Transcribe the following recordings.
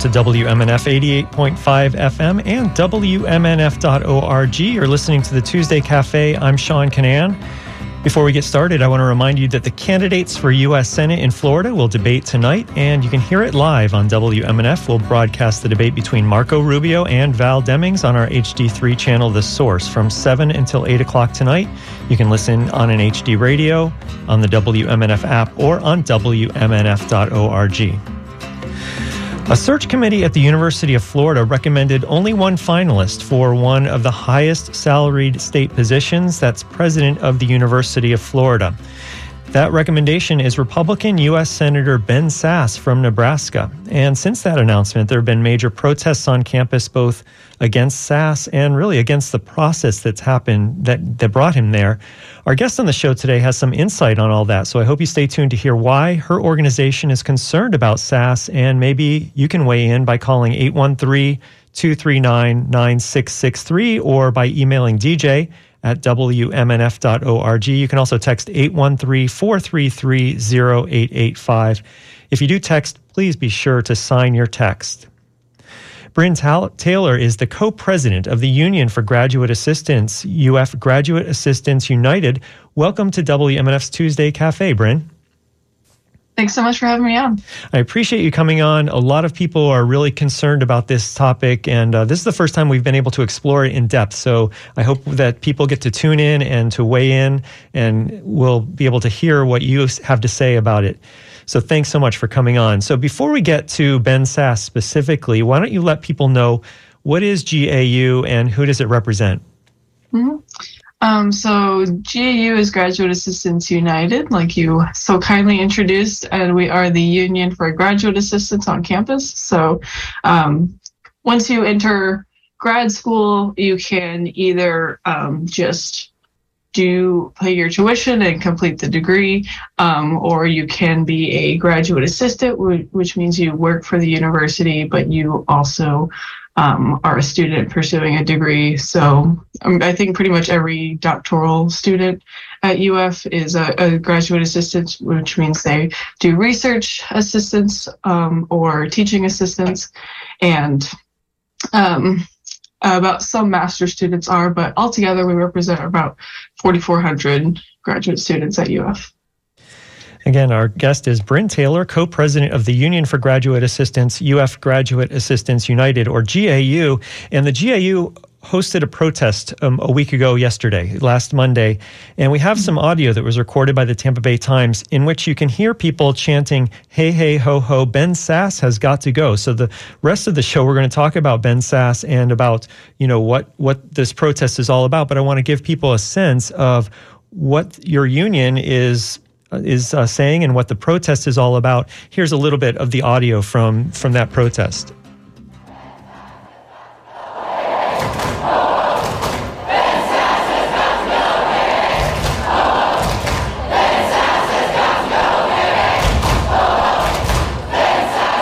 to WMNF 88.5 FM and WMNF.org. You're listening to the Tuesday Cafe. I'm Sean Kinane. Before we get started, I want to remind you that the candidates for U.S. Senate in Florida will debate tonight, and you can hear it live on WMNF. We'll broadcast the debate between Marco Rubio and Val Demings on our HD3 channel, The Source, from 7 until 8 o'clock tonight. You can listen on an HD radio, on the WMNF app, or on WMNF.org. A search committee at the University of Florida recommended only one finalist for one of the highest salaried state positions that's president of the University of Florida. That recommendation is Republican U.S. Senator Ben Sasse from Nebraska. And since that announcement, there have been major protests on campus, both against Sasse and really against the process that's happened that, that brought him there. Our guest on the show today has some insight on all that. So I hope you stay tuned to hear why her organization is concerned about Sasse. And maybe you can weigh in by calling 813 239 9663 or by emailing DJ at WMNF.org. You can also text 813 433 0885. If you do text, please be sure to sign your text. Bryn Taylor is the co president of the Union for Graduate Assistants, UF Graduate Assistants United. Welcome to WMNF's Tuesday Cafe, Bryn. Thanks so much for having me on. I appreciate you coming on. A lot of people are really concerned about this topic, and uh, this is the first time we've been able to explore it in depth. So I hope that people get to tune in and to weigh in, and we'll be able to hear what you have to say about it. So thanks so much for coming on. So before we get to Ben Sasse specifically, why don't you let people know what is GAU and who does it represent? Mm-hmm. Um, so GAU is Graduate Assistants United, like you so kindly introduced, and we are the union for graduate assistants on campus. So um, once you enter grad school, you can either um, just do pay your tuition and complete the degree, um, or you can be a graduate assistant, which means you work for the university, but you also um, are a student pursuing a degree. So um, I think pretty much every doctoral student at UF is a, a graduate assistant, which means they do research assistants um, or teaching assistants. And um, about some master students are, but altogether we represent about 4,400 graduate students at UF. Again, our guest is Bryn Taylor, co president of the Union for Graduate Assistants, UF Graduate Assistants United, or GAU. And the GAU hosted a protest um, a week ago yesterday, last Monday, and we have some audio that was recorded by the Tampa Bay Times in which you can hear people chanting, hey, hey, ho, ho, Ben Sasse has got to go. So the rest of the show, we're going to talk about Ben Sasse and about, you know, what, what this protest is all about. But I want to give people a sense of what your union is is uh, saying and what the protest is all about. Here's a little bit of the audio from from that protest.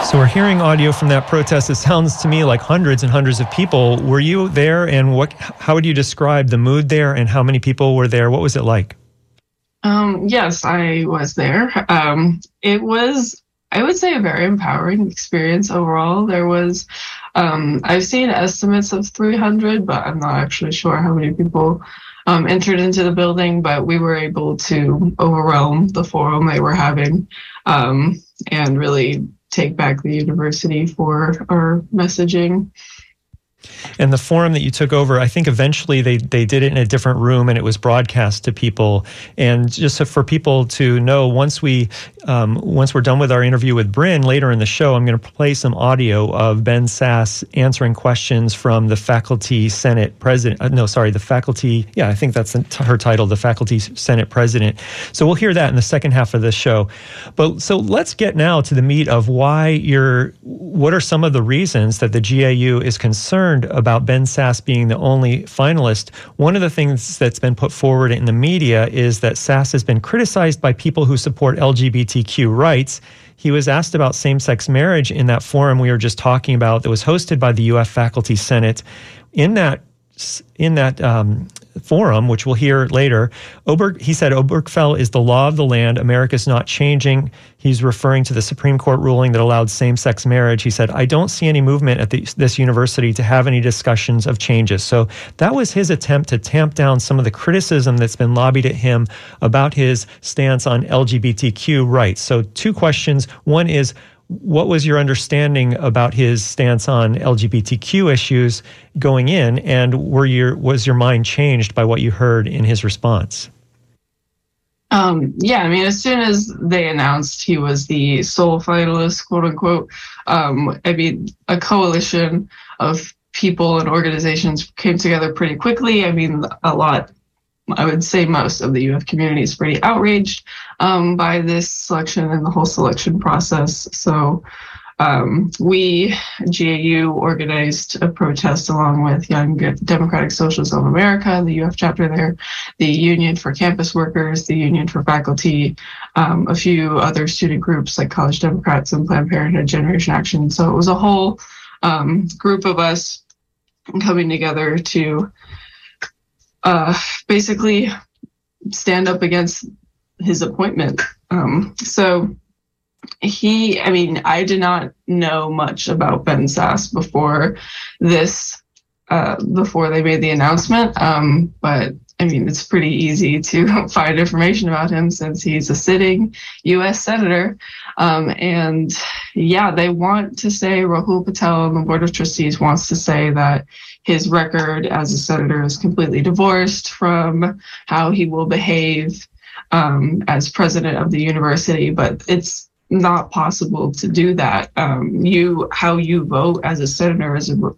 So we're hearing audio from that protest. It sounds to me like hundreds and hundreds of people. Were you there, and what? How would you describe the mood there, and how many people were there? What was it like? Um, yes, I was there. Um, it was, I would say, a very empowering experience overall. There was, um, I've seen estimates of 300, but I'm not actually sure how many people um, entered into the building. But we were able to overwhelm the forum they were having um, and really take back the university for our messaging. And the forum that you took over, I think eventually they, they did it in a different room and it was broadcast to people. And just so for people to know, once we um, once we're done with our interview with Bryn later in the show, I'm going to play some audio of Ben Sasse answering questions from the faculty senate president. Uh, no, sorry, the faculty. Yeah, I think that's her title, the faculty senate president. So we'll hear that in the second half of the show. But so let's get now to the meat of why you're. What are some of the reasons that the GAU is concerned about Ben Sasse being the only finalist? One of the things that's been put forward in the media is that Sasse has been criticized by people who support LGBT LGBTQ rights. He was asked about same sex marriage in that forum we were just talking about that was hosted by the UF Faculty Senate. In that in that um, forum, which we'll hear later. Oberg, he said, Obergefell is the law of the land. America's not changing. He's referring to the Supreme Court ruling that allowed same sex marriage. He said, I don't see any movement at the, this university to have any discussions of changes. So that was his attempt to tamp down some of the criticism that's been lobbied at him about his stance on LGBTQ rights. So, two questions. One is, what was your understanding about his stance on LGBTQ issues going in, and were your was your mind changed by what you heard in his response? Um, yeah, I mean, as soon as they announced he was the sole finalist, quote unquote, um, I mean, a coalition of people and organizations came together pretty quickly. I mean, a lot I would say most of the UF community is pretty outraged um, by this selection and the whole selection process. So um, we, GAU, organized a protest along with Young Democratic Socialists of America, the UF chapter there, the Union for Campus Workers, the Union for Faculty, um, a few other student groups like College Democrats and Planned Parenthood Generation Action. So it was a whole um, group of us coming together to uh, basically stand up against his appointment. Um, so he, I mean, I did not know much about Ben Sasse before this, uh, before they made the announcement. Um, but I mean, it's pretty easy to find information about him since he's a sitting U.S. senator. Um, and yeah, they want to say Rahul Patel and the Board of Trustees wants to say that his record as a senator is completely divorced from how he will behave um, as president of the university, but it's not possible to do that. Um, you, how you vote as a senator is a re-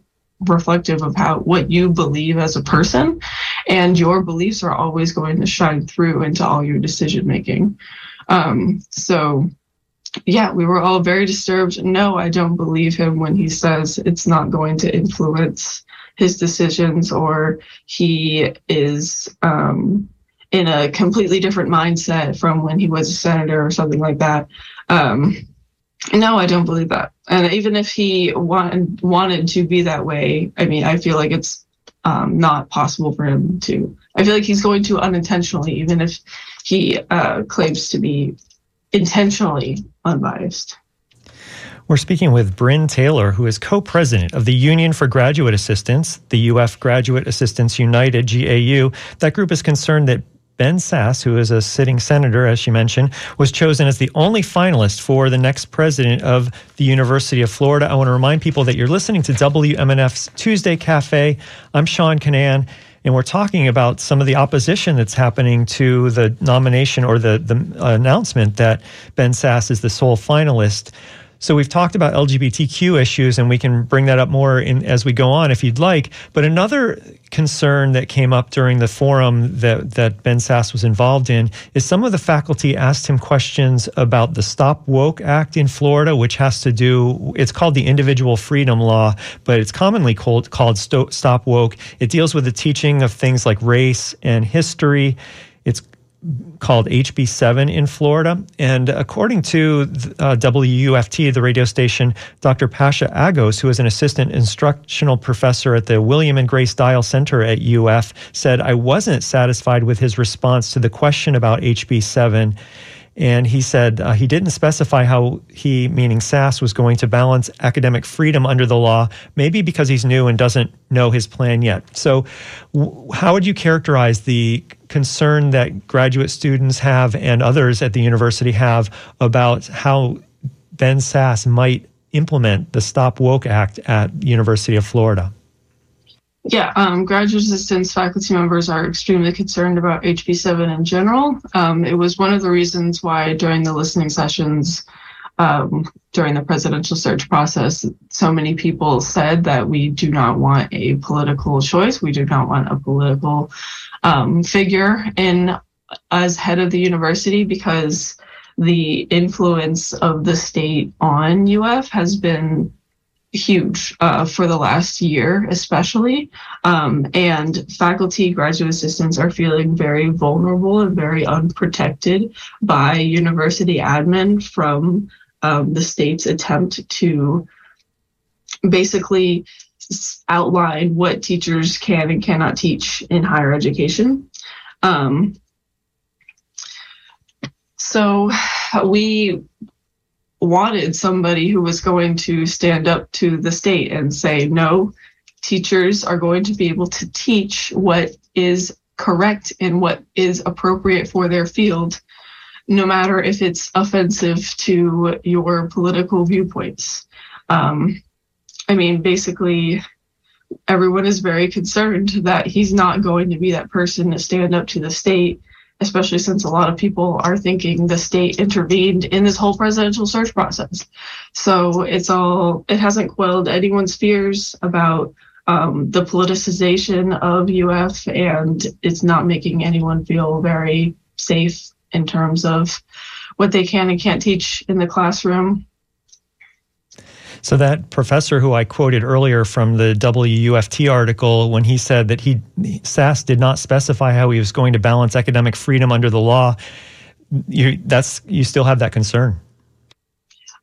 reflective of how what you believe as a person, and your beliefs are always going to shine through into all your decision making. Um, so yeah, we were all very disturbed. No, I don't believe him when he says it's not going to influence his decisions or he is um, in a completely different mindset from when he was a senator or something like that. Um, no, I don't believe that. And even if he want, wanted to be that way, I mean, I feel like it's um, not possible for him to. I feel like he's going to unintentionally, even if he uh, claims to be intentionally unbiased. We're speaking with Bryn Taylor, who is co president of the Union for Graduate Assistants, the UF Graduate Assistants United, GAU. That group is concerned that Ben Sasse, who is a sitting senator, as she mentioned, was chosen as the only finalist for the next president of the University of Florida. I want to remind people that you're listening to WMNF's Tuesday Cafe. I'm Sean Kinane and we're talking about some of the opposition that's happening to the nomination or the, the uh, announcement that Ben Sasse is the sole finalist. So we've talked about LGBTQ issues, and we can bring that up more in, as we go on if you'd like. But another concern that came up during the forum that, that Ben Sasse was involved in is some of the faculty asked him questions about the Stop Woke Act in Florida, which has to do, it's called the Individual Freedom Law, but it's commonly called, called Stop Woke. It deals with the teaching of things like race and history. Called HB7 in Florida. And according to uh, WUFT, the radio station, Dr. Pasha Agos, who is an assistant instructional professor at the William and Grace Dial Center at UF, said, I wasn't satisfied with his response to the question about HB7 and he said uh, he didn't specify how he, meaning Sasse, was going to balance academic freedom under the law, maybe because he's new and doesn't know his plan yet. So, w- how would you characterize the concern that graduate students have and others at the university have about how Ben Sasse might implement the Stop Woke Act at University of Florida? Yeah, um, graduate assistants, faculty members are extremely concerned about HB7 in general. Um, it was one of the reasons why during the listening sessions, um, during the presidential search process, so many people said that we do not want a political choice. We do not want a political um, figure in as head of the university because the influence of the state on UF has been huge uh, for the last year, especially. Um, and faculty, graduate assistants are feeling very vulnerable and very unprotected by university admin from um, the state's attempt to basically outline what teachers can and cannot teach in higher education. Um, so we wanted somebody who was going to stand up to the state and say, no, teachers are going to be able to teach what is correct and what is appropriate for their field, no matter if it's offensive to your political viewpoints. Um, I mean, basically, everyone is very concerned that he's not going to be that person to stand up to the state especially since a lot of people are thinking the state intervened in this whole presidential search process. So it's all, it hasn't quelled anyone's fears about um, the politicization of UF, and it's not making anyone feel very safe in terms of what they can and can't teach in the classroom. So that professor who I quoted earlier from the WUFT article, when he said that he Sasse did not specify how he was going to balance academic freedom under the law, you that's you still have that concern.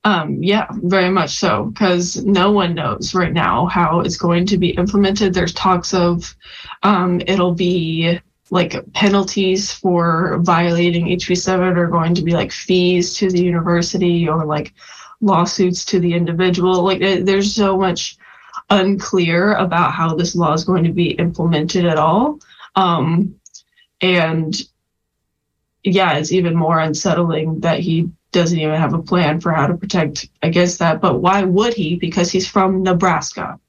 Um, yeah, very much so, because no one knows right now how it's going to be implemented. There's talks of um, it'll be like penalties for violating HB7 are going to be like fees to the university or like lawsuits to the individual. Like there's so much unclear about how this law is going to be implemented at all. Um, and yeah, it's even more unsettling that he doesn't even have a plan for how to protect against that. But why would he? Because he's from Nebraska.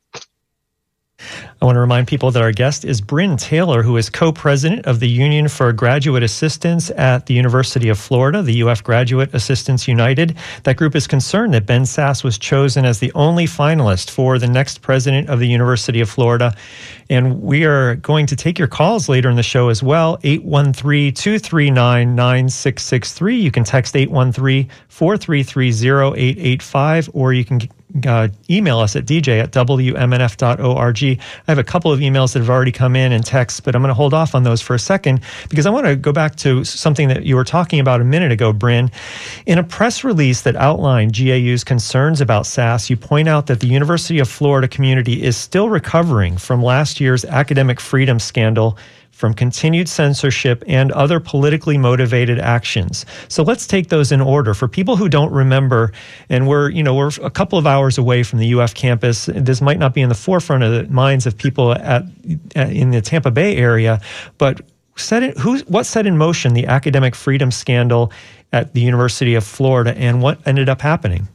I want to remind people that our guest is Bryn Taylor, who is co president of the Union for Graduate Assistants at the University of Florida, the UF Graduate Assistants United. That group is concerned that Ben Sasse was chosen as the only finalist for the next president of the University of Florida. And we are going to take your calls later in the show as well 813 239 9663. You can text 813 433 0885, or you can uh, email us at dj at wmnf.org. I have a couple of emails that have already come in and texts, but I'm going to hold off on those for a second because I want to go back to something that you were talking about a minute ago, Bryn. In a press release that outlined GAU's concerns about Sasse, you point out that the University of Florida community is still recovering from last year's academic freedom scandal from continued censorship and other politically motivated actions. So let's take those in order. For people who don't remember, and we're, you know, we're a couple of hours away from the UF campus. This might not be in the forefront of the minds of people at, at in the Tampa Bay area, but set in, who, what set in motion the academic freedom scandal at the University of Florida and what ended up happening?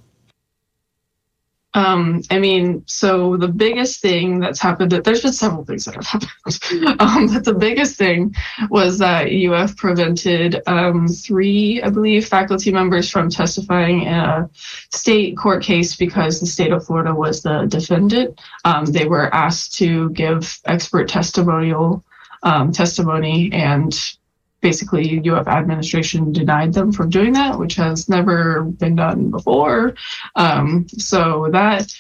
Um, I mean, so the biggest thing that's happened, that there's been several things that have happened, um, but the biggest thing was that UF prevented um, three, I believe, faculty members from testifying in a state court case because the state of Florida was the defendant. Um, they were asked to give expert testimonial um, testimony and basically UF administration denied them from doing that, which has never been done before. Um, so that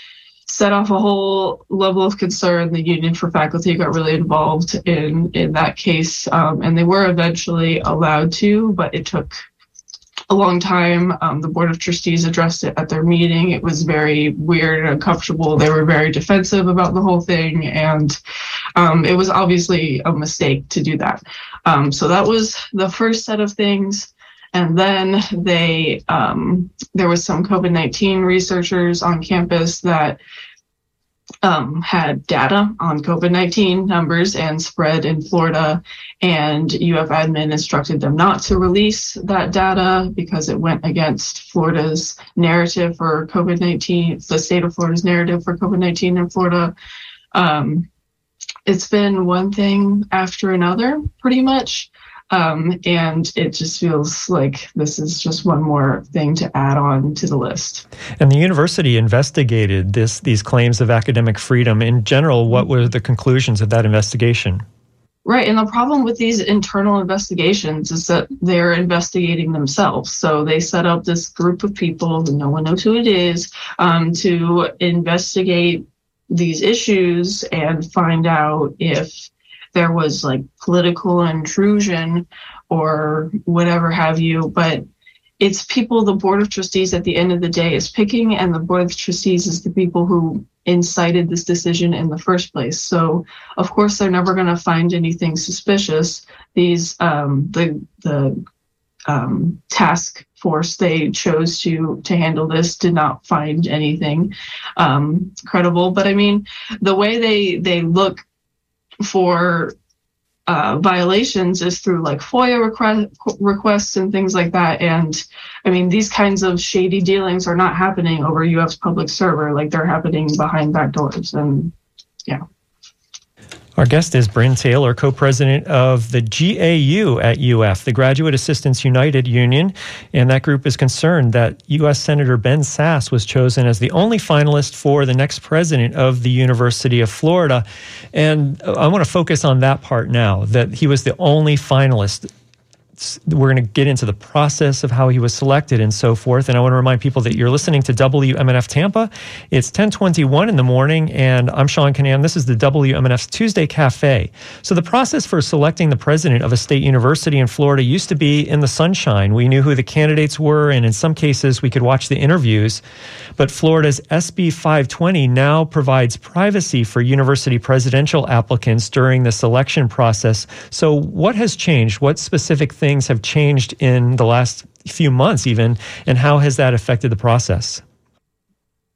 set off a whole level of concern. The Union for Faculty got really involved in in that case, um, and they were eventually allowed to, but it took a long time. Um, the Board of Trustees addressed it at their meeting. It was very weird and uncomfortable. They were very defensive about the whole thing, and um, it was obviously a mistake to do that. Um, so that was the first set of things. And then they, um, there was some COVID 19 researchers on campus that um, had data on COVID 19 numbers and spread in Florida. And UF admin instructed them not to release that data because it went against Florida's narrative for COVID 19, the state of Florida's narrative for COVID 19 in Florida. Um, it's been one thing after another, pretty much. Um, and it just feels like this is just one more thing to add on to the list. And the university investigated this these claims of academic freedom. In general, what were the conclusions of that investigation? Right. And the problem with these internal investigations is that they're investigating themselves. So they set up this group of people, no one knows who it is, um, to investigate these issues and find out if there was like political intrusion or whatever have you. But it's people the board of trustees at the end of the day is picking, and the board of trustees is the people who incited this decision in the first place. So, of course, they're never going to find anything suspicious. These um, the the um, task force they chose to to handle this did not find anything um, credible. But I mean, the way they they look for uh, violations is through like FOIA request, requests and things like that. And I mean, these kinds of shady dealings are not happening over UF's public server, like they're happening behind back doors. And yeah. Our guest is Bryn Taylor, co president of the GAU at UF, the Graduate Assistants United Union. And that group is concerned that U.S. Senator Ben Sasse was chosen as the only finalist for the next president of the University of Florida. And I want to focus on that part now that he was the only finalist we're going to get into the process of how he was selected and so forth. And I want to remind people that you're listening to WMNF Tampa. It's 1021 in the morning, and I'm Sean Kinane. This is the WMNF's Tuesday Cafe. So the process for selecting the president of a state university in Florida used to be in the sunshine. We knew who the candidates were, and in some cases, we could watch the interviews. But Florida's SB 520 now provides privacy for university presidential applicants during the selection process. So what has changed? What specific things have changed in the last few months, even, and how has that affected the process?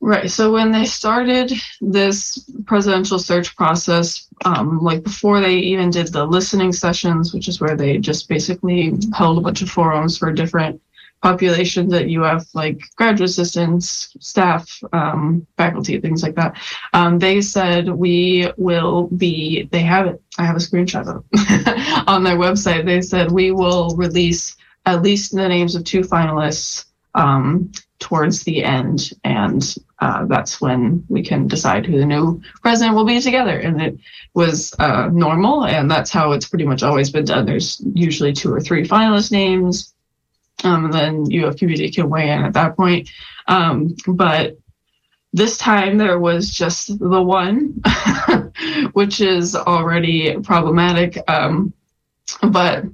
Right. So when they started this presidential search process, um, like before they even did the listening sessions, which is where they just basically held a bunch of forums for different populations you have like graduate assistants, staff, um, faculty, things like that. Um, they said we will be. They have it. I have a screenshot of it on their website. They said we will release at least the names of two finalists um, towards the end, and uh, that's when we can decide who the new president will be together. And it was uh, normal, and that's how it's pretty much always been done. There's usually two or three finalist names um, and then UF community can weigh in at that point. Um, but this time there was just the one, which is already problematic. Um, but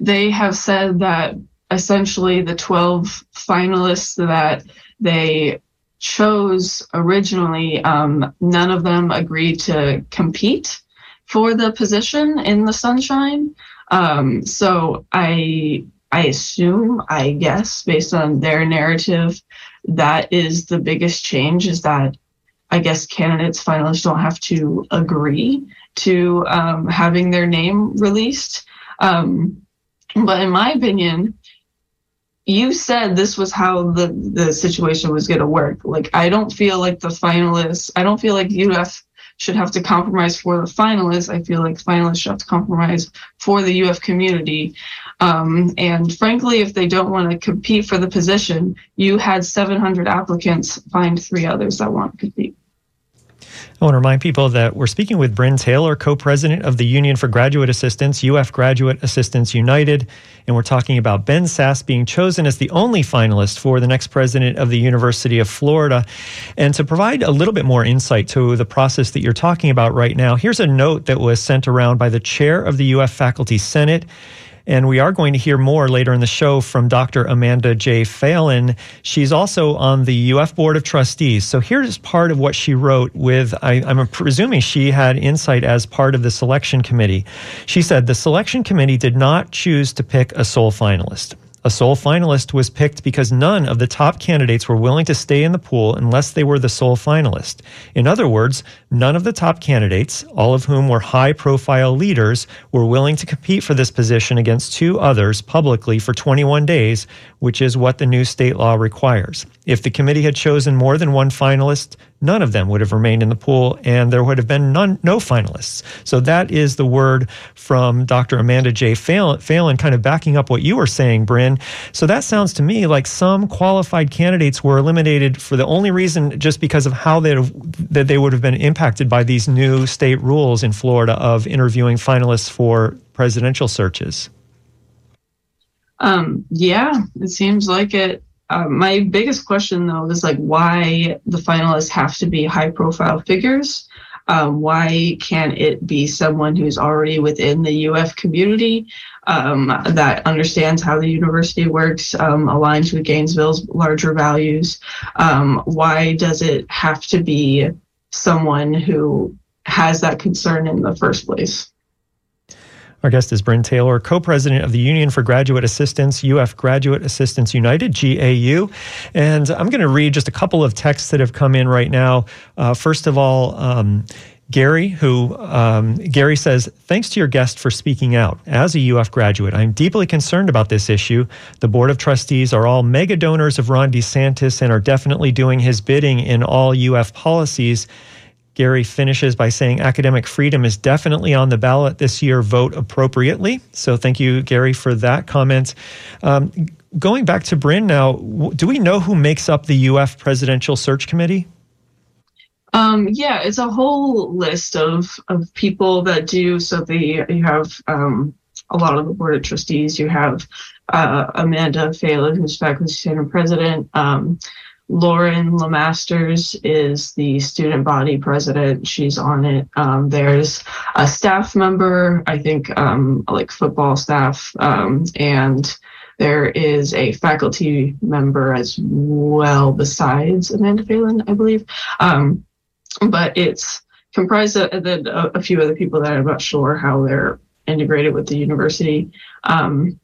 they have said that essentially the 12 finalists that they chose originally, um, none of them agreed to compete for the position in the sunshine. Um, so I I assume, I guess, based on their narrative, that is the biggest change is that I guess candidates, finalists don't have to agree to um, having their name released. Um, but in my opinion, you said this was how the, the situation was going to work. Like, I don't feel like the finalists, I don't feel like UF should have to compromise for the finalists. I feel like finalists should have to compromise for the UF community. Um, and frankly, if they don't want to compete for the position, you had 700 applicants, find three others that want to compete. I want to remind people that we're speaking with Bryn Taylor, co president of the Union for Graduate Assistants, UF Graduate Assistants United. And we're talking about Ben Sasse being chosen as the only finalist for the next president of the University of Florida. And to provide a little bit more insight to the process that you're talking about right now, here's a note that was sent around by the chair of the UF Faculty Senate. And we are going to hear more later in the show from Dr. Amanda J. Phalin. She's also on the UF Board of Trustees. So here's part of what she wrote with, I, am presuming she had insight as part of the selection committee. She said the selection committee did not choose to pick a sole finalist. A sole finalist was picked because none of the top candidates were willing to stay in the pool unless they were the sole finalist. In other words, none of the top candidates, all of whom were high profile leaders, were willing to compete for this position against two others publicly for 21 days, which is what the new state law requires. If the committee had chosen more than one finalist, none of them would have remained in the pool and there would have been none, no finalists. So that is the word from Dr. Amanda J. Phalin, Phalin, kind of backing up what you were saying, Bryn. So that sounds to me like some qualified candidates were eliminated for the only reason just because of how they that they would have been impacted by these new state rules in Florida of interviewing finalists for presidential searches. Um, yeah, it seems like it. Uh, my biggest question, though, is like why the finalists have to be high profile figures. Um, why can't it be someone who's already within the UF community um, that understands how the university works, um, aligns with Gainesville's larger values? Um, why does it have to be someone who has that concern in the first place. Our guest is Bryn Taylor, co president of the Union for Graduate Assistants, UF Graduate Assistants United, GAU. And I'm going to read just a couple of texts that have come in right now. Uh, first of all, um, Gary, who um, Gary says, thanks to your guest for speaking out. As a UF graduate, I'm deeply concerned about this issue. The board of trustees are all mega donors of Ron DeSantis and are definitely doing his bidding in all UF policies. Gary finishes by saying academic freedom is definitely on the ballot this year. Vote appropriately. So thank you, Gary, for that comment. Um, going back to Bryn now, do we know who makes up the UF Presidential Search Committee? Um, yeah, it's a whole list of of people that do. So the you have um, a lot of the board of trustees. You have uh, Amanda Phalin, who's faculty senate president. Um, Lauren Lemasters is the student body president. She's on it. Um, there's a staff member, I think, um, like football staff, um, and there is a faculty member as well, besides Amanda Phalin, I believe. Um, but it's comprised of a, a, few other people that I'm not sure how they're integrated with the university. Um,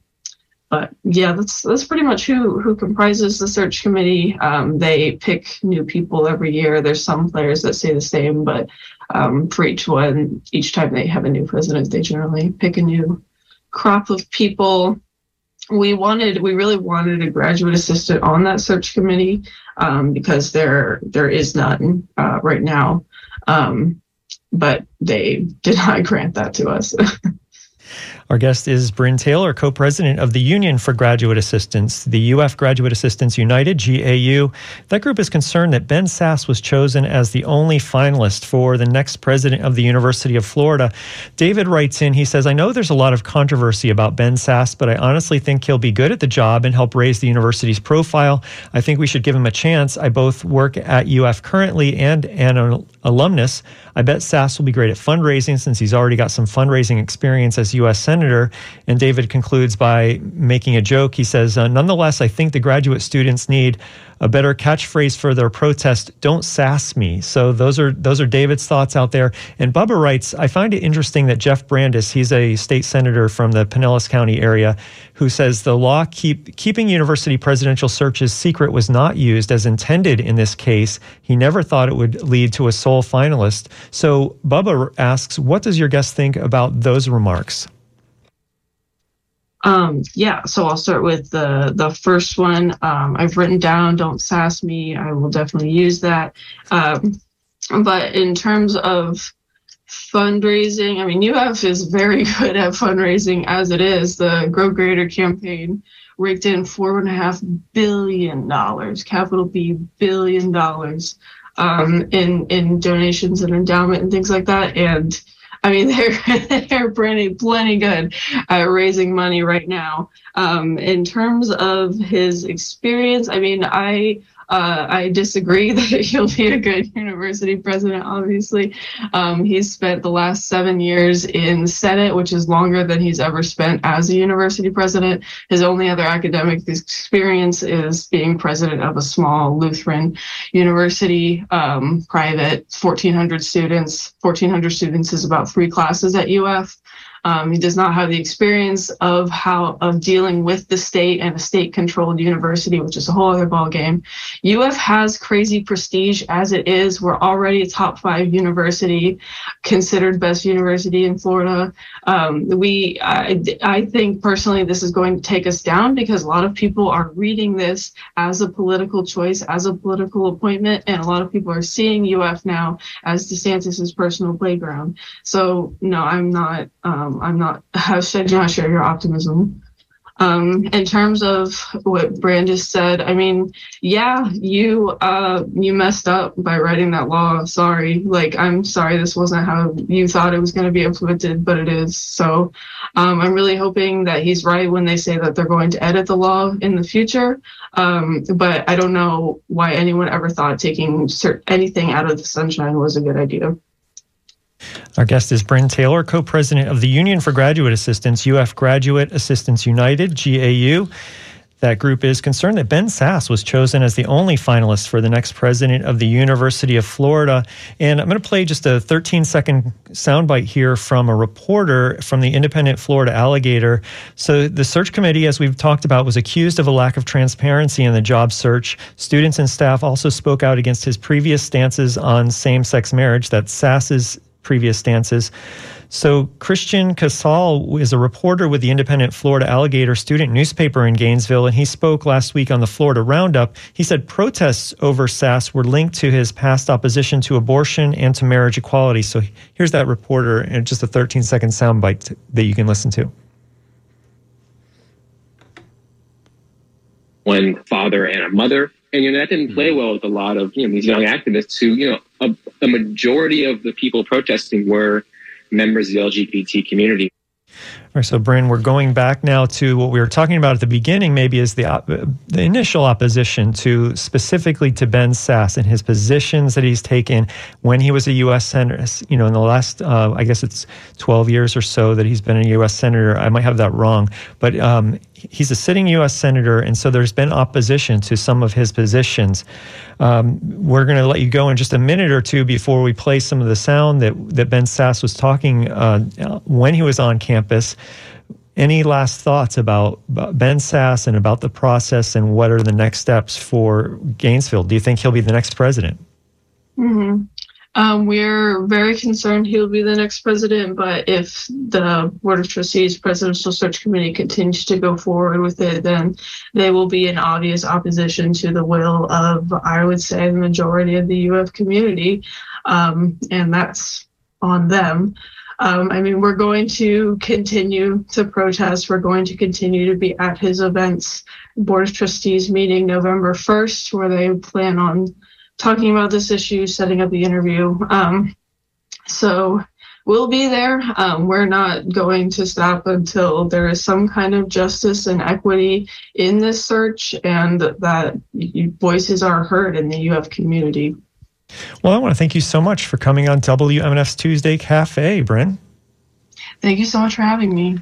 but yeah, that's that's pretty much who who comprises the search committee. Um, they pick new people every year. There's some players that stay the same, but um, for each one, each time they have a new president, they generally pick a new crop of people. We wanted, we really wanted a graduate assistant on that search committee um, because there there is none uh, right now. Um, but they did not grant that to us. Our guest is Bryn Taylor, co president of the Union for Graduate Assistants, the UF Graduate Assistants United, GAU. That group is concerned that Ben Sasse was chosen as the only finalist for the next president of the University of Florida. David writes in, he says, I know there's a lot of controversy about Ben Sasse, but I honestly think he'll be good at the job and help raise the university's profile. I think we should give him a chance. I both work at UF currently and an alumnus. I bet Sasse will be great at fundraising since he's already got some fundraising experience as U.S. Senator. And David concludes by making a joke. He says, uh, Nonetheless, I think the graduate students need a better catchphrase for their protest don't sass me. So those are those are david's thoughts out there. And bubba writes i find it interesting that jeff Brandes, he's a state senator from the pinellas county area who says the law keep keeping university presidential searches secret was not used as intended in this case. He never thought it would lead to a sole finalist. So bubba asks what does your guest think about those remarks um, yeah, so I'll start with the the first one. Um, I've written down "Don't sass me." I will definitely use that. Um, but in terms of fundraising, I mean, UF is very good at fundraising as it is. The Go Greater campaign raked in four and a half billion dollars, capital B billion dollars, um, in in donations and endowment and things like that, and I mean, they're they're plenty plenty good at raising money right now. Um, in terms of his experience, I mean, I uh, I disagree that he'll be a good university president, obviously. Um, he's spent the last seven years in Senate, which is longer than he's ever spent as a university president. His only other academic experience is being president of a small Lutheran university, um, private, 1,400 students. 1,400 students is about three classes at UF. Um, he does not have the experience of how of dealing with the state and a state-controlled university, which is a whole other ballgame. UF has crazy prestige as it is. We're already a top five university, considered best university in Florida. Um, we, I, I think personally, this is going to take us down because a lot of people are reading this as a political choice, as a political appointment, and a lot of people are seeing UF now as DeSantis's personal playground. So no, I'm not. Um, I'm not, I do not share your optimism. Um, in terms of what Brandes said, I mean, yeah, you uh, you messed up by writing that law. Sorry, like I'm sorry this wasn't how you thought it was going to be implemented, but it is. So um, I'm really hoping that he's right when they say that they're going to edit the law in the future. Um, but I don't know why anyone ever thought taking cert- anything out of the sunshine was a good idea. Our guest is Bryn Taylor, co president of the Union for Graduate Assistants, UF Graduate Assistants United, GAU. That group is concerned that Ben Sasse was chosen as the only finalist for the next president of the University of Florida. And I'm going to play just a 13 second soundbite here from a reporter from the Independent Florida Alligator. So, the search committee, as we've talked about, was accused of a lack of transparency in the job search. Students and staff also spoke out against his previous stances on same sex marriage, that Sasse's previous stances. So, Christian Casal is a reporter with the Independent Florida Alligator student newspaper in Gainesville, and he spoke last week on the Florida Roundup. He said protests over Sasse were linked to his past opposition to abortion and to marriage equality. So, here's that reporter and just a 13 second soundbite that you can listen to. One father and a mother. And, you know, that didn't play well with a lot of, you know, these young activists who, you know, a, a majority of the people protesting were members of the LGBT community. All right, so Bryn, we're going back now to what we were talking about at the beginning. Maybe is the op- the initial opposition to specifically to Ben Sasse and his positions that he's taken when he was a U.S. senator. You know, in the last, uh, I guess it's 12 years or so that he's been a U.S. senator. I might have that wrong, but um, he's a sitting U.S. senator, and so there's been opposition to some of his positions. Um, we're going to let you go in just a minute or two before we play some of the sound that that Ben Sasse was talking uh, when he was on campus. Any last thoughts about, Ben Sasse and about the process and what are the next steps for Gainesville? Do you think he'll be the next president? Mm-hmm. Um, we're very concerned he'll be the next president, but if the Board of Trustees Presidential Search Committee continues to go forward with it, then they will be in obvious opposition to the will of, I would say, the majority of the UF community. Um, and that's on them. Um, I mean, we're going to continue to protest. We're going to continue to be at his events. Board of Trustees meeting November 1st, where they plan on talking about this issue, setting up the interview. Um, so we'll be there. Um, we're not going to stop until there is some kind of justice and equity in this search and that voices are heard in the UF community. Well, I want to thank you so much for coming on WMNF's Tuesday Cafe, Bryn. Thank you so much for having me.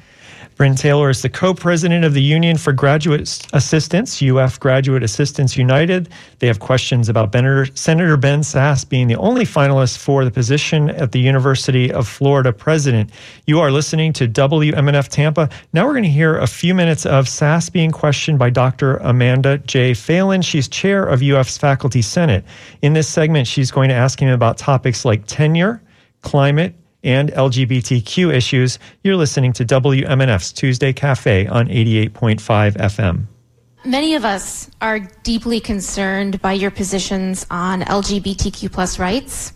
Bryn Taylor is the co president of the Union for Graduate Assistants, UF Graduate Assistants United. They have questions about Senator Ben Sasse being the only finalist for the position at the University of Florida president. You are listening to WMNF Tampa. Now we're going to hear a few minutes of Sasse being questioned by Dr. Amanda J. Phalin. She's chair of UF's Faculty Senate. In this segment, she's going to ask him about topics like tenure, climate, and LGBTQ issues, you're listening to WMNF's Tuesday Cafe on 88.5 FM. Many of us are deeply concerned by your positions on LGBTQ plus rights.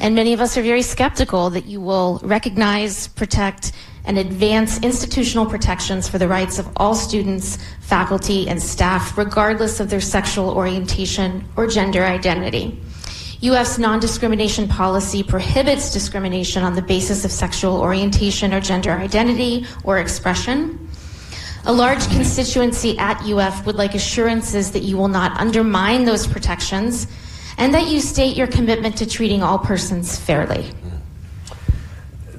And many of us are very skeptical that you will recognize, protect, and advance institutional protections for the rights of all students, faculty, and staff, regardless of their sexual orientation or gender identity. UF's non discrimination policy prohibits discrimination on the basis of sexual orientation or gender identity or expression. A large constituency at UF would like assurances that you will not undermine those protections and that you state your commitment to treating all persons fairly.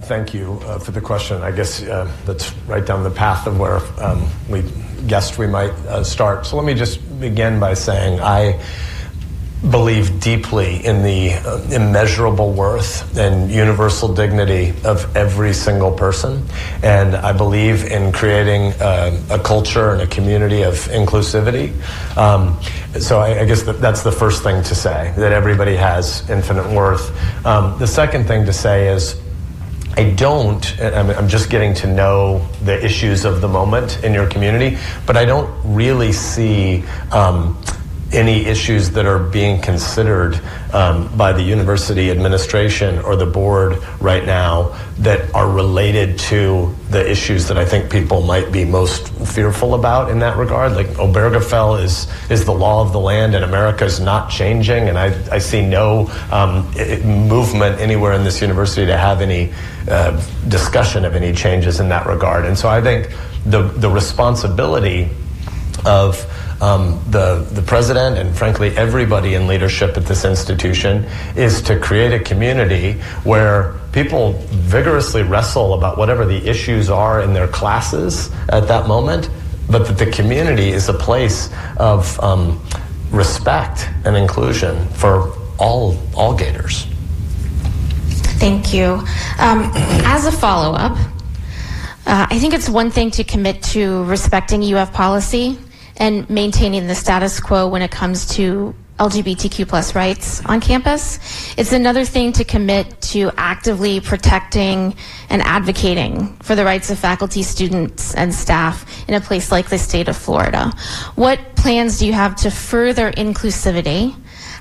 Thank you uh, for the question. I guess uh, that's right down the path of where um, we guessed we might uh, start. So let me just begin by saying I believe deeply in the uh, immeasurable worth and universal dignity of every single person. And I believe in creating uh, a culture and a community of inclusivity. Um, so I, I guess that that's the first thing to say, that everybody has infinite worth. Um, the second thing to say is, I don't, I'm just getting to know the issues of the moment in your community, but I don't really see um, any issues that are being considered um, by the university administration or the board right now that are related to the issues that I think people might be most fearful about in that regard. Like Obergefell is is the law of the land, and America is not changing, and I, I see no um, movement anywhere in this university to have any uh, discussion of any changes in that regard. And so I think the the responsibility of um, the, the president and frankly everybody in leadership at this institution is to create a community where people vigorously wrestle about whatever the issues are in their classes at that moment but that the community is a place of um, respect and inclusion for all all Gators. Thank you. Um, as a follow up, uh, I think it's one thing to commit to respecting UF policy and maintaining the status quo when it comes to LGBTQ plus rights on campus. It's another thing to commit to actively protecting and advocating for the rights of faculty, students, and staff in a place like the state of Florida. What plans do you have to further inclusivity?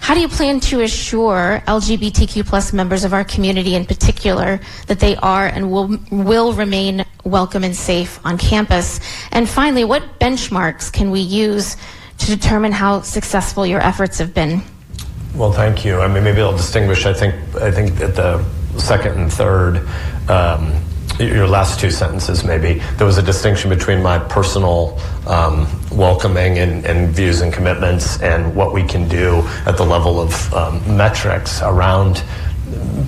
How do you plan to assure LGBTQ plus members of our community in particular that they are and will, will remain welcome and safe on campus? And finally, what benchmarks can we use to determine how successful your efforts have been? Well, thank you. I mean, maybe I'll distinguish. I think I think that the second and third, um, your last two sentences, maybe there was a distinction between my personal um, welcoming and, and, views and commitments, and what we can do at the level of um, metrics around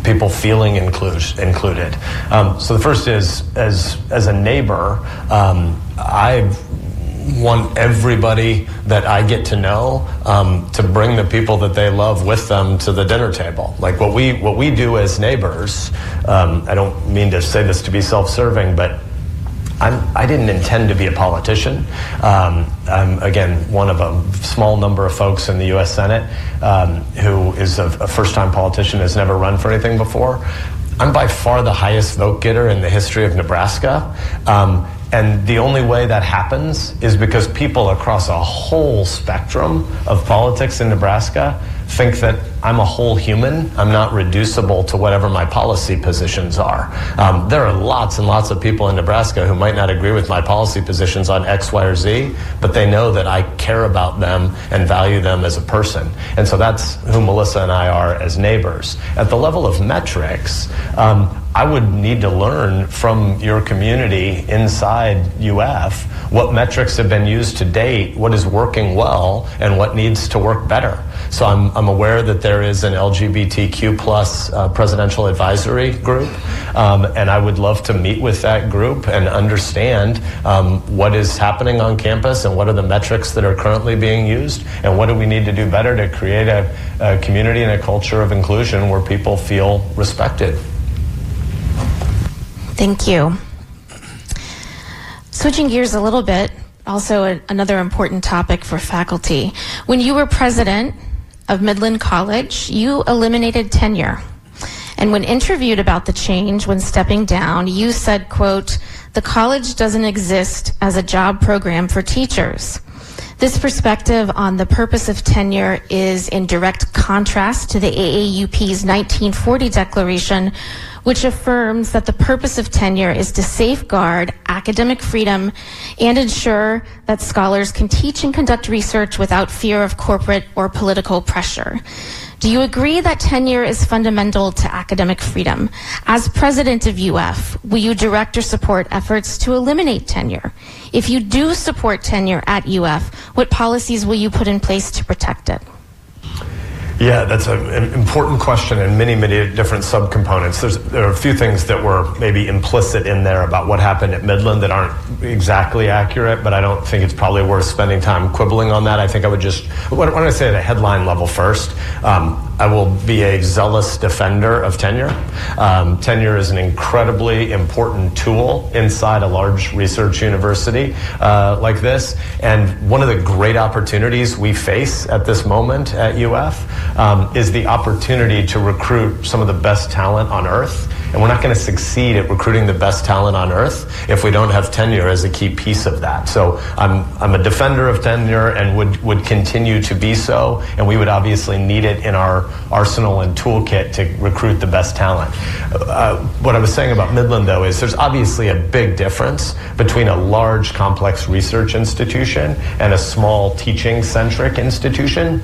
people feeling include, included. Um, so the first is as as a neighbor, um, I've want everybody that I get to know um, to bring the people that they love with them to the dinner table. Like what we what we do as neighbors. Um, I don't mean to say this to be self-serving, but I'm, I did not intend to be a politician. Um, I'm, again, one of a small number of folks in the U.S. Senate um, who is a, a first time politician, has never run for anything before. I'm by far the highest vote getter in the history of Nebraska. Um, and the only way that happens is because people across a whole spectrum of politics in Nebraska think that I'm a whole human. I'm not reducible to whatever my policy positions are. Um, there are lots and lots of people in Nebraska who might not agree with my policy positions on X, Y, or Z, but they know that I care about them and value them as a person. And so that's who Melissa and I are as neighbors. At the level of metrics, um, I would need to learn from your community inside UF what metrics have been used to date, what is working well, and what needs to work better. So I'm, I'm aware that there is an LGBTQ plus uh, presidential advisory group, um, and I would love to meet with that group and understand um, what is happening on campus and what are the metrics that are currently being used, and what do we need to do better to create a, a community and a culture of inclusion where people feel respected. Thank you. Switching gears a little bit, also a, another important topic for faculty. When you were president of Midland College, you eliminated tenure. And when interviewed about the change when stepping down, you said, quote, the college doesn't exist as a job program for teachers. This perspective on the purpose of tenure is in direct contrast to the AAUP's 1940 declaration, which affirms that the purpose of tenure is to safeguard academic freedom and ensure that scholars can teach and conduct research without fear of corporate or political pressure. Do you agree that tenure is fundamental to academic freedom? As president of UF, will you direct or support efforts to eliminate tenure? If you do support tenure at UF, what policies will you put in place to protect it? Yeah, that's an important question and many, many different subcomponents. There's, there are a few things that were maybe implicit in there about what happened at Midland that aren't exactly accurate, but I don't think it's probably worth spending time quibbling on that. I think I would just, what, what I say at a headline level first, um, I will be a zealous defender of tenure. Um, tenure is an incredibly important tool inside a large research university uh, like this. And one of the great opportunities we face at this moment at UF um, is the opportunity to recruit some of the best talent on earth. And we're not going to succeed at recruiting the best talent on earth if we don't have tenure as a key piece of that. So I'm, I'm a defender of tenure and would, would continue to be so. And we would obviously need it in our arsenal and toolkit to recruit the best talent. Uh, what I was saying about Midland, though, is there's obviously a big difference between a large, complex research institution and a small teaching centric institution.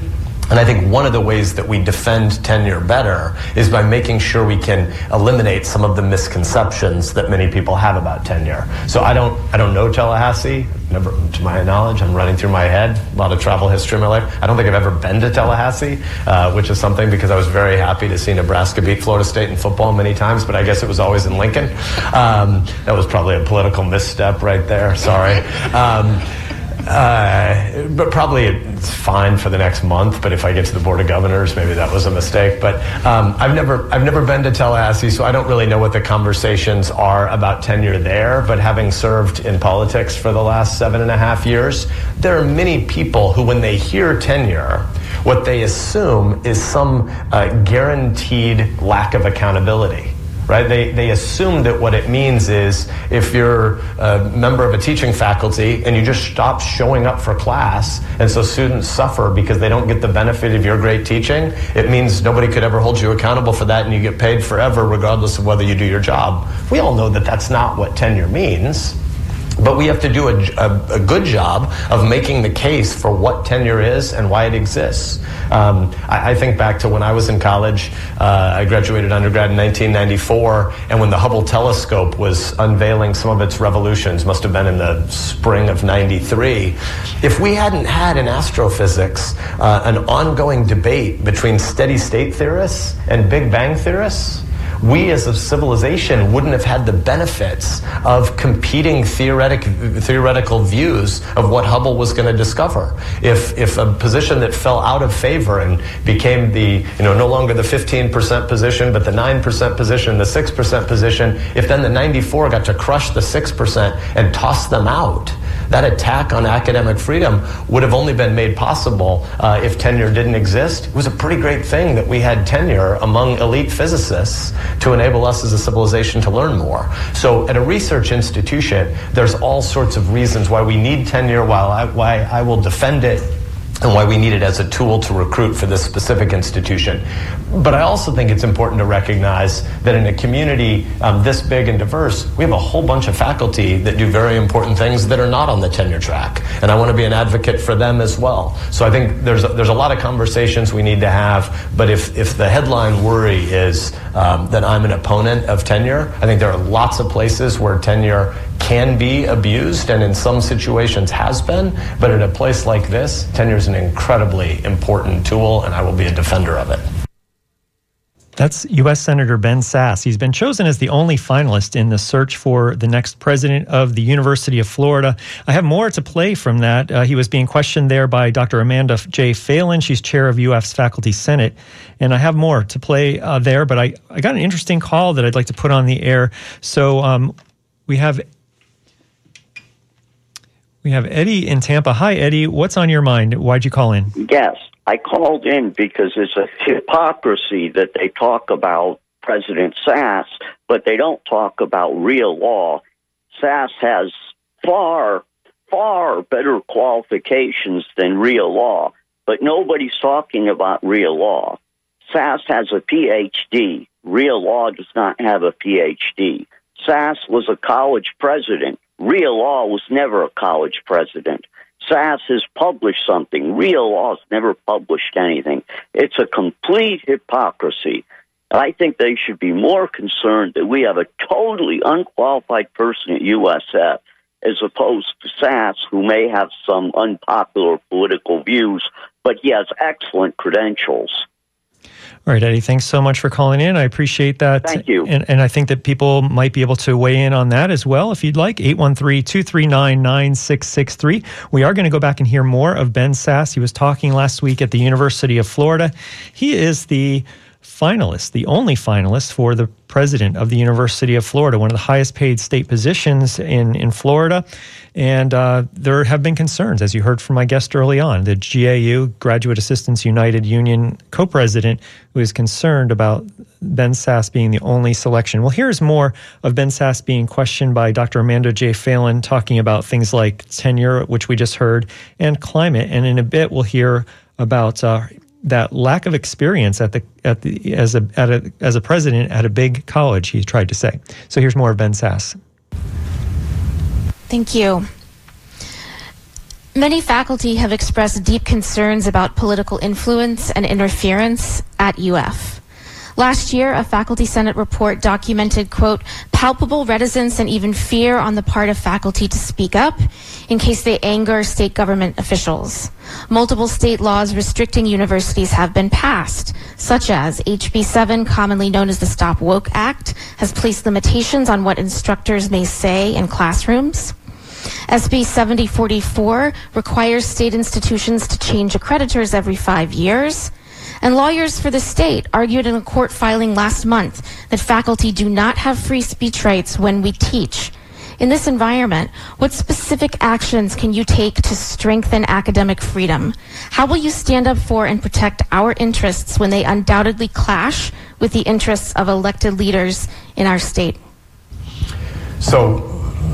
And I think one of the ways that we defend tenure better is by making sure we can eliminate some of the misconceptions that many people have about tenure. So I don't, I don't know Tallahassee. Never, to my knowledge, I'm running through my head a lot of travel history in my life. I don't think I've ever been to Tallahassee, uh, which is something because I was very happy to see Nebraska beat Florida State in football many times, but I guess it was always in Lincoln. Um, that was probably a political misstep right there. Sorry. Um, Uh, but probably it's fine for the next month. But if I get to the board of governors, maybe that was a mistake. But um, I've never I've never been to Tallahassee, so I don't really know what the conversations are about tenure there. But having served in politics for the last seven and a half years, there are many people who, when they hear tenure, what they assume is some uh, guaranteed lack of accountability right? They, they assume that what it means is if you're a member of a teaching faculty and you just stop showing up for class, and so students suffer because they don't get the benefit of your great teaching, it means nobody could ever hold you accountable for that and you get paid forever regardless of whether you do your job. We all know that that's not what tenure means. But we have to do a, a, a, good job of making the case for what tenure is and why it exists. Um, I, I, think back to when I was in college. Uh, I graduated undergrad in 1994, and when the Hubble telescope was unveiling some of its revolutions, must have been in the spring of 93. If we hadn't had in astrophysics uh, an ongoing debate between steady state theorists and Big Bang theorists, we as a civilization wouldn't have had the benefits of competing theoretic, theoretical views of what Hubble was going to discover. If, if a position that fell out of favor and became the, you know, no longer the 15% position, but the 9% position, the 6% position, if then the 94 got to crush the 6% and toss them out, that attack on academic freedom would have only been made possible uh, if tenure didn't exist. It was a pretty great thing that we had tenure among elite physicists to enable us as a civilization to learn more. So at a research institution, there's all sorts of reasons why we need tenure, while I, why I will defend it and why we need it as a tool to recruit for this specific institution. But I also think it's important to recognize that in a community um, this big and diverse, we have a whole bunch of faculty that do very important things that are not on the tenure track. And I want to be an advocate for them as well. So I think there's a, there's a lot of conversations we need to have. But if, if the headline worry is um, that I'm an opponent of tenure, I think there are lots of places where tenure can be abused and in some situations has been, but at a place like this, tenure is an incredibly important tool and I will be a defender of it. That's U.S. Senator Ben Sasse. He's been chosen as the only finalist in the search for the next president of the University of Florida. I have more to play from that. Uh, he was being questioned there by Dr. Amanda J. Phalin. She's chair of UF's Faculty Senate. And I have more to play uh, there, but I, I got an interesting call that I'd like to put on the air. So um, we have we have Eddie in Tampa. Hi, Eddie. What's on your mind? Why'd you call in? Yes, I called in because it's a hypocrisy that they talk about President Sasse, but they don't talk about Rhea Law. Sasse has far, far better qualifications than Rhea Law, but nobody's talking about Rhea Law. Sasse has a PhD. Rhea Law does not have a PhD. Sasse was a college president. Rhea Law was never a college president. Sasse has published something. Rhea Law has never published anything. It's a complete hypocrisy. I think they should be more concerned that we have a totally unqualified person at USF as opposed to Sasse, who may have some unpopular political views, but he has excellent credentials. All right, Eddie, thanks so much for calling in. I appreciate that. Thank you. And, and I think that people might be able to weigh in on that as well if you'd like. 813 239 9663. We are going to go back and hear more of Ben Sasse. He was talking last week at the University of Florida. He is the finalist, the only finalist for the president of the University of Florida, one of the highest paid state positions in, in Florida. And uh, there have been concerns, as you heard from my guest early on, the GAU, Graduate Assistants United Union co president, who is concerned about Ben Sasse being the only selection. Well, here's more of Ben Sasse being questioned by Dr. Amanda J. Phalin, talking about things like tenure, which we just heard, and climate. And in a bit, we'll hear about uh, that lack of experience at the at the as a at a as a president at a big college. He tried to say. So here's more of Ben Sasse. Thank you. Many faculty have expressed deep concerns about political influence and interference at UF. Last year, a faculty senate report documented, quote, palpable reticence and even fear on the part of faculty to speak up in case they anger state government officials. Multiple state laws restricting universities have been passed, such as HB 7, commonly known as the Stop Woke Act, has placed limitations on what instructors may say in classrooms. SB 7044 requires state institutions to change accreditors every five years. And lawyers for the state argued in a court filing last month that faculty do not have free speech rights when we teach. In this environment, what specific actions can you take to strengthen academic freedom? How will you stand up for and protect our interests when they undoubtedly clash with the interests of elected leaders in our state? So,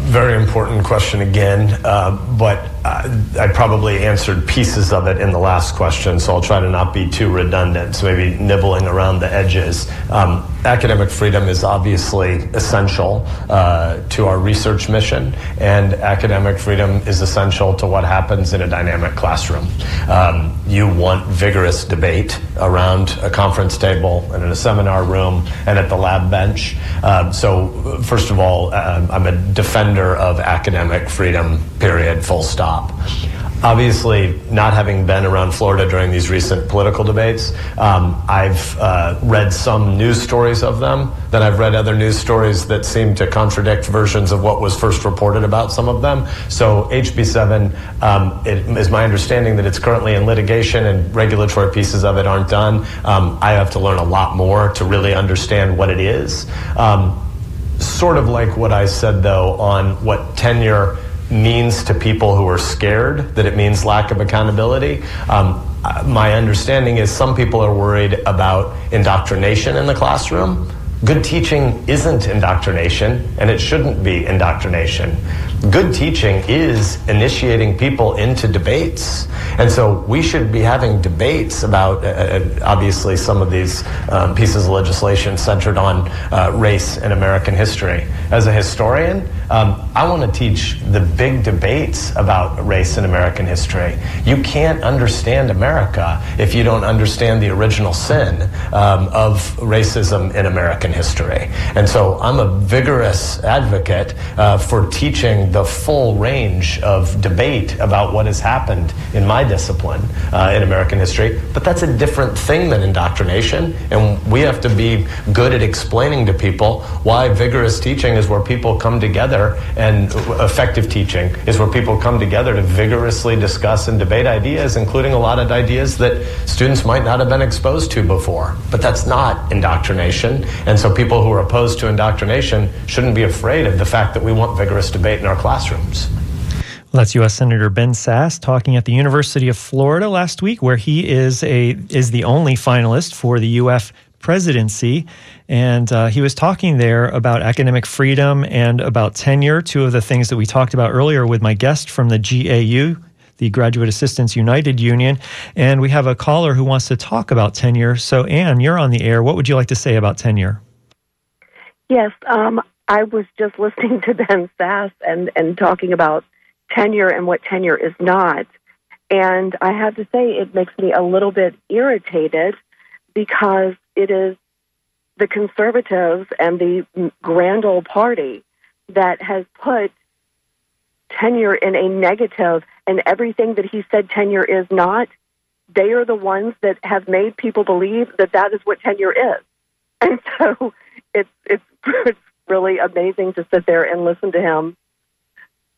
very important question again, uh, but uh, I probably answered pieces of it in the last question, so I'll try to not be too redundant. So maybe nibbling around the edges. Um, academic freedom is obviously essential uh, to our research mission, and academic freedom is essential to what happens in a dynamic classroom. Um, you want vigorous debate around a conference table and in a seminar room and at the lab bench. Um, so, first of all, um, I'm a defender of academic freedom, period, full stop. Obviously, not having been around Florida during these recent political debates, um, I've uh, read some news stories of them. Then I've read other news stories that seem to contradict versions of what was first reported about some of them. So HB7, um, it is my understanding that it's currently in litigation and regulatory pieces of it aren't done. Um, I have to learn a lot more to really understand what it is. Um, sort of like what I said, though, on what tenure means to people who are scared, that it means lack of accountability. Um, my understanding is some people are worried about indoctrination in the classroom. Good teaching isn't indoctrination, and it shouldn't be indoctrination. Good teaching is initiating people into debates. And so we should be having debates about, uh, uh obviously, some of these um, pieces of legislation centered on uh, race in American history. As a historian, um, I want to teach the big debates about race in American history. You can't understand America if you don't understand the original sin um, of racism in American history. And so I'm a vigorous advocate uh, for teaching the full range of debate about what has happened in my discipline uh, in American history. But that's a different thing than indoctrination. And we have to be good at explaining to people why vigorous teaching is where people come together together, and effective teaching is where people come together to vigorously discuss and debate ideas, including a lot of ideas that students might not have been exposed to before. But that's not indoctrination. And so people who are opposed to indoctrination shouldn't be afraid of the fact that we want vigorous debate in our classrooms. Well, that's U.S. Senator Ben Sasse talking at the University of Florida last week, where he is a is the only finalist for the UF presidency. And uh, he was talking there about academic freedom and about tenure, two of the things that we talked about earlier with my guest from the GAU, the Graduate Assistants United Union. And we have a caller who wants to talk about tenure. So, Anne, you're on the air. What would you like to say about tenure? Yes, um, I was just listening to Ben Sasse and, and talking about tenure and what tenure is not. And I have to say, it makes me a little bit irritated because it is the conservatives and the grand old party that has put tenure in a negative and everything that he said tenure is not they are the ones that have made people believe that that is what tenure is. And so it's it's it's really amazing to sit there and listen to him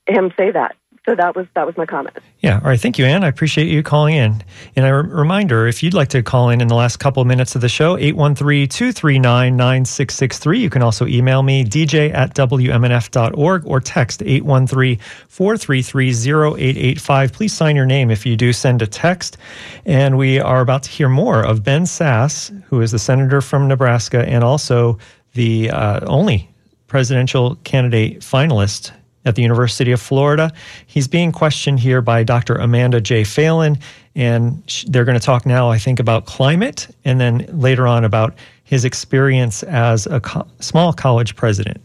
him say that so that was that was my comment. Yeah. All right. Thank you, Anne. I appreciate you calling in. And a reminder, if you'd like to call in in the last couple of minutes of the show, 813-239-9663. You can also email me, dj at wmnf.org or text 813-433-0885. Please sign your name if you do send a text. And we are about to hear more of Ben Sasse, who is the senator from Nebraska and also the uh, only presidential candidate finalist at the University of Florida. He's being questioned here by Dr. Amanda J. Phalin, and they're going to talk now, I think, about climate and then later on about his experience as a co- small college president.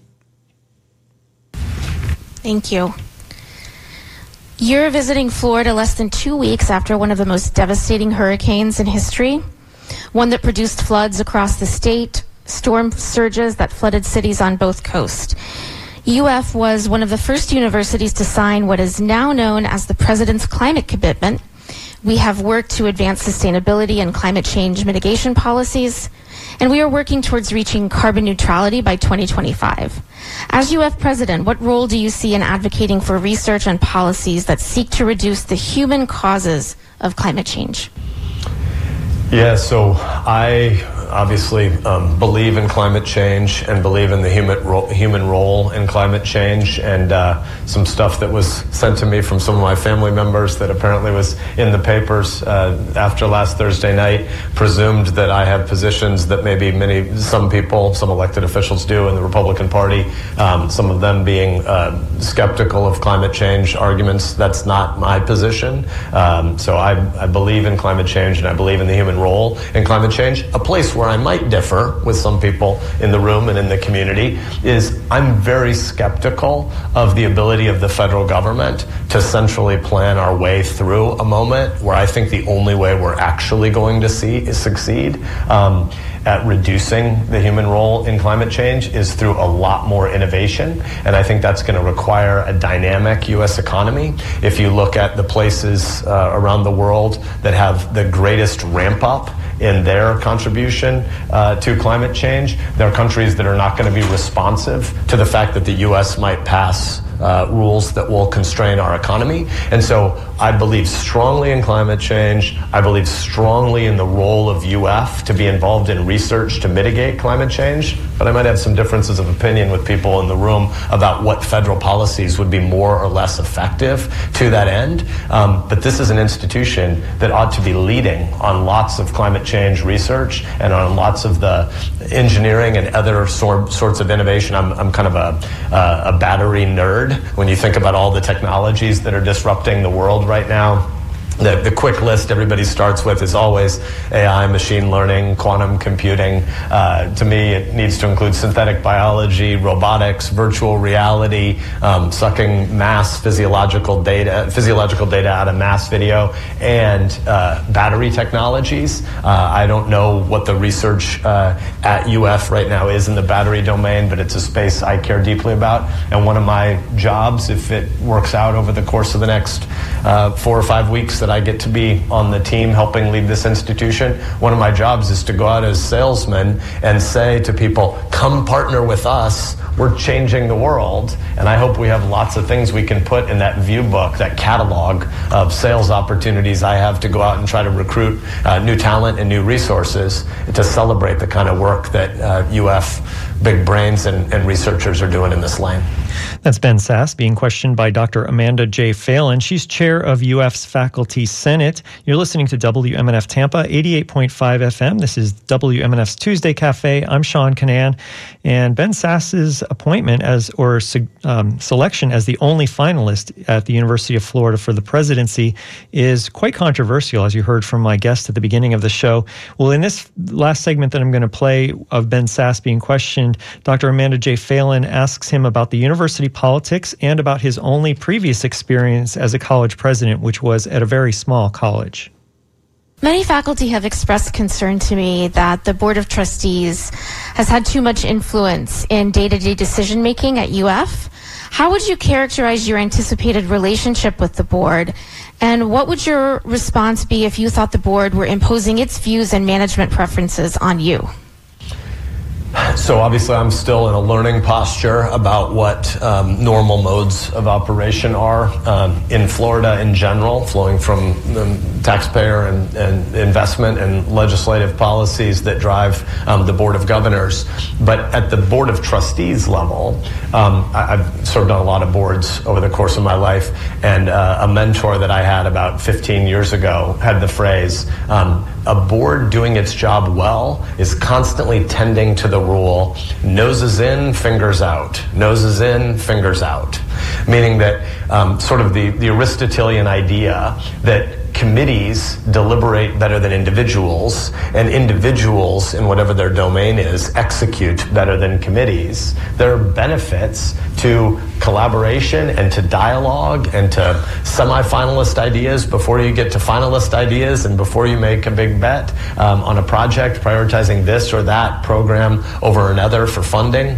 Thank you. You're visiting Florida less than two weeks after one of the most devastating hurricanes in history, one that produced floods across the state, storm surges that flooded cities on both coasts. UF was one of the first universities to sign what is now known as the President's Climate Commitment. We have worked to advance sustainability and climate change mitigation policies, and we are working towards reaching carbon neutrality by 2025. As UF president, what role do you see in advocating for research and policies that seek to reduce the human causes of climate change? Yeah, so I obviously um, believe in climate change and believe in the human ro- human role in climate change. And uh, some stuff that was sent to me from some of my family members that apparently was in the papers uh, after last Thursday night presumed that I have positions that maybe many some people, some elected officials do in the Republican Party. Um, some of them being uh, skeptical of climate change arguments. That's not my position. Um, so I, I believe in climate change and I believe in the human role in climate change. A place where I might differ with some people in the room and in the community is I'm very skeptical of the ability of the federal government to centrally plan our way through a moment where I think the only way we're actually going to see is succeed. Um, at reducing the human role in climate change is through a lot more innovation. And I think that's going to require a dynamic U.S. economy. If you look at the places uh, around the world that have the greatest ramp up in their contribution uh, to climate change, there are countries that are not going to be responsive to the fact that the U.S. might pass uh, rules that will constrain our economy. And so I believe strongly in climate change. I believe strongly in the role of UF to be involved in research to mitigate climate change. But I might have some differences of opinion with people in the room about what federal policies would be more or less effective to that end. Um, but this is an institution that ought to be leading on lots of climate change research and on lots of the engineering and other sor- sorts of innovation. I'm, I'm kind of a, uh, a battery nerd when you think about all the technologies that are disrupting the world right now the, the quick list everybody starts with is always AI, machine learning, quantum computing. Uh, to me, it needs to include synthetic biology, robotics, virtual reality, um, sucking mass physiological data, physiological data out of mass video, and uh, battery technologies. Uh, I don't know what the research uh, at UF right now is in the battery domain, but it's a space I care deeply about. And one of my jobs, if it works out over the course of the next uh, four or five weeks, that I get to be on the team helping lead this institution. One of my jobs is to go out as salesman and say to people, come partner with us. We're changing the world. And I hope we have lots of things we can put in that view book, that catalog of sales opportunities I have to go out and try to recruit uh, new talent and new resources to celebrate the kind of work that uh, UF big brains and, and researchers are doing in this lane. That's Ben Sasse being questioned by Dr. Amanda J. Phalin. She's chair of UF's Faculty Senate. You're listening to WMNF Tampa, 88.5 FM. This is WMNF's Tuesday Cafe. I'm Sean Kinane. And Ben Sasse's appointment as, or um, selection as the only finalist at the University of Florida for the presidency is quite controversial, as you heard from my guest at the beginning of the show. Well, in this last segment that I'm going to play of Ben Sasse being questioned, Dr. Amanda J. Phalin asks him about the university politics and about his only previous experience as a college president, which was at a very small college. Many faculty have expressed concern to me that the Board of Trustees has had too much influence in day to day decision making at UF. How would you characterize your anticipated relationship with the board? And what would your response be if you thought the board were imposing its views and management preferences on you? So obviously, I'm still in a learning posture about what um, normal modes of operation are um, in Florida in general, flowing from taxpayer and, and investment and legislative policies that drive um, the Board of Governors. But at the Board of Trustees level, um, I, have served on a lot of boards over the course of my life, and uh, a mentor that I had about 15 years ago had the phrase, um, a board doing its job well is constantly tending to the rule noses in, fingers out, noses in, fingers out. Meaning that um, sort of the, the Aristotelian idea that committees deliberate better than individuals, and individuals, in whatever their domain is, execute better than committees. There are benefits to collaboration and to dialogue and to semi-finalist ideas before you get to finalist ideas and before you make a big bet um, on a project, prioritizing this or that program over another for funding.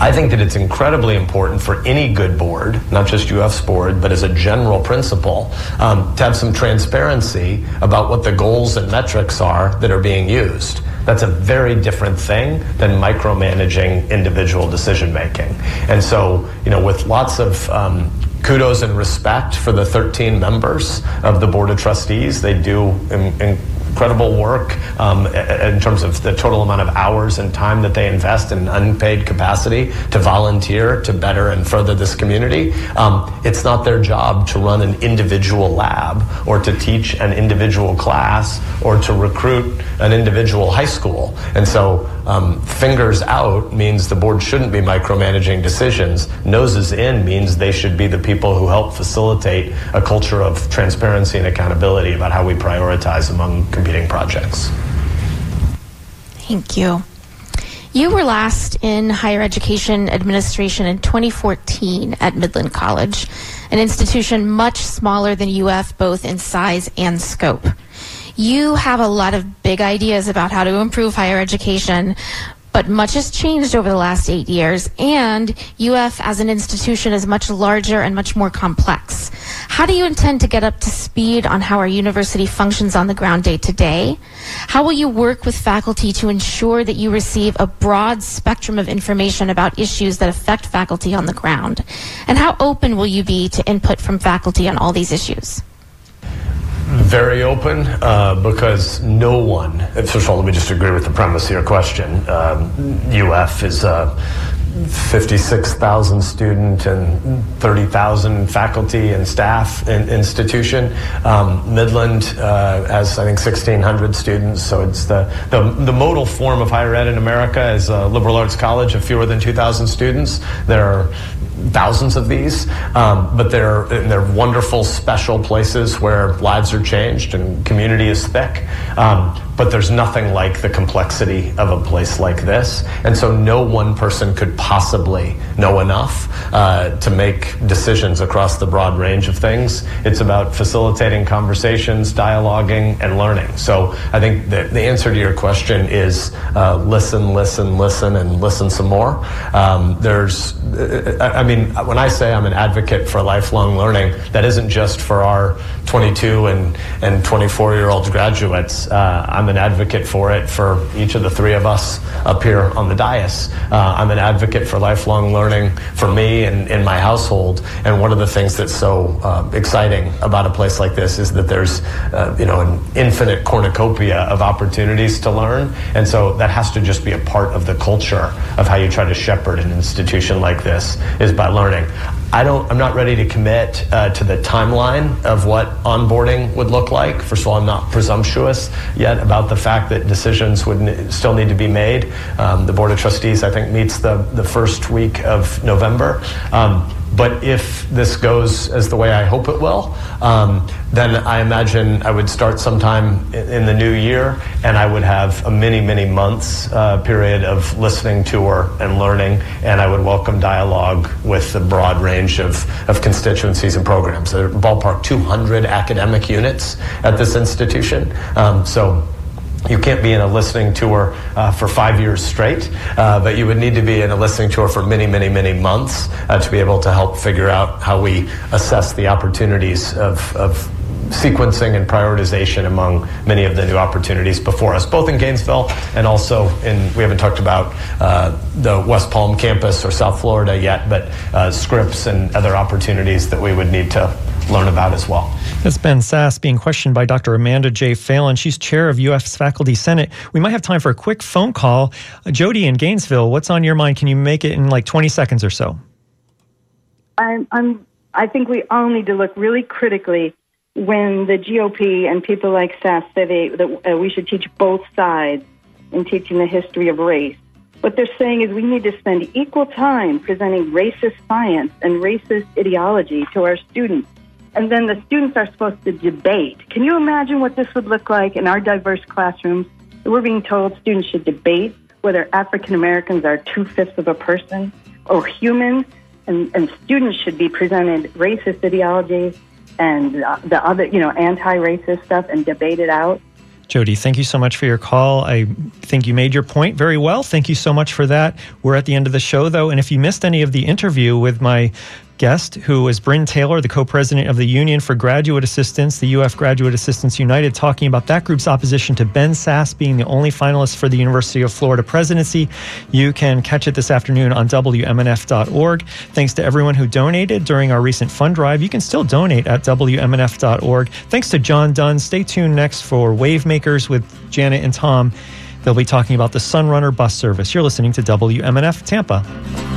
I think that it's incredibly important for any good board, not just UF's board, but as a general principle, um, to have some transparency about what the goals and metrics are that are being used. That's a very different thing than micromanaging individual decision making. And so, you know, with lots of um, kudos and respect for the 13 members of the Board of Trustees, they do in, in incredible work um, in terms of the total amount of hours and time that they invest in unpaid capacity to volunteer to better and further this community. Um, it's not their job to run an individual lab or to teach an individual class or to recruit an individual high school. And so um, fingers out means the board shouldn't be micromanaging decisions. Noses in means they should be the people who help facilitate a culture of transparency and accountability about how we prioritize among projects. Thank you. You were last in higher education administration in 2014 at Midland College, an institution much smaller than UF both in size and scope. You have a lot of big ideas about how to improve higher education, but much has changed over the last eight years, and UF as an institution is much larger and much more complex. How do you intend to get up to speed on how our university functions on the ground day to day? How will you work with faculty to ensure that you receive a broad spectrum of information about issues that affect faculty on the ground? And how open will you be to input from faculty on all these issues? Very open uh, because no one, first of all, let me just agree with the premise of your question. Um, UF is a 56,000 student and 30,000 faculty and staff in, institution. Um, Midland uh, has, I think, 1,600 students, so it's the, the, the, modal form of higher ed in America is a liberal arts college of fewer than 2,000 students. There are thousands of these, um, but they're they're wonderful, special places where lives are changed and community is thick. Um, but there's nothing like the complexity of a place like this, and so no one person could possibly know enough uh, to make decisions across the broad range of things. It's about facilitating conversations, dialoguing, and learning. So I think the, the answer to your question is uh, listen, listen, listen, and listen some more. Um, there's, uh, I mean, when I say I'm an advocate for lifelong learning, that isn't just for our 22 and, and 24 year old graduates. Uh, I'm an advocate for it for each of the three of us up here on the dais. Uh, I'm an advocate for lifelong learning for me and in my household. And one of the things that's so uh, exciting about a place like this is that there's, uh, you know, an infinite cornucopia of opportunities to learn. And so that has to just be a part of the culture of how you try to shepherd an institution like this is by learning. I don't. I'm not ready to commit uh, to the timeline of what onboarding would look like. First of all, I'm not presumptuous yet about the fact that decisions would n- still need to be made. Um, the board of trustees, I think, meets the the first week of November. Um, but if this goes as the way I hope it will, um, then I imagine I would start sometime in the new year, and I would have a many, many months uh, period of listening to her and learning, and I would welcome dialogue with a broad range of, of constituencies and programs. There are ballpark 200 academic units at this institution, um, so you can't be in a listening tour uh, for five years straight, uh, but you would need to be in a listening tour for many, many, many months uh, to be able to help figure out how we assess the opportunities of, of sequencing and prioritization among many of the new opportunities before us, both in Gainesville and also in, we haven't talked about uh, the West Palm campus or South Florida yet, but uh, Scripps and other opportunities that we would need to learn about as well. That's Ben Sasse being questioned by Dr. Amanda J. Phalin. She's chair of UF's Faculty Senate. We might have time for a quick phone call. Uh, Jody in Gainesville, what's on your mind? Can you make it in like 20 seconds or so? I'm, I'm, I think we all need to look really critically when the GOP and people like Sasse say they, that uh, we should teach both sides in teaching the history of race. What they're saying is we need to spend equal time presenting racist science and racist ideology to our students and then the students are supposed to debate. Can you imagine what this would look like in our diverse classrooms? We're being told students should debate whether African Americans are two fifths of a person or human, and, and students should be presented racist ideology and the other, you know, anti-racist stuff and debate it out. Jody, thank you so much for your call. I think you made your point very well. Thank you so much for that. We're at the end of the show, though, and if you missed any of the interview with my guest, who is Bryn Taylor, the co president of the Union for Graduate Assistants, the UF Graduate Assistants United, talking about that group's opposition to Ben Sasse being the only finalist for the University of Florida presidency. You can catch it this afternoon on WMNF.org. Thanks to everyone who donated during our recent fund drive. You can still donate at WMNF.org. Thanks to John Dunn. Stay tuned next for Wavemakers with Janet and Tom. They'll be talking about the Sunrunner bus service. You're listening to WMNF Tampa.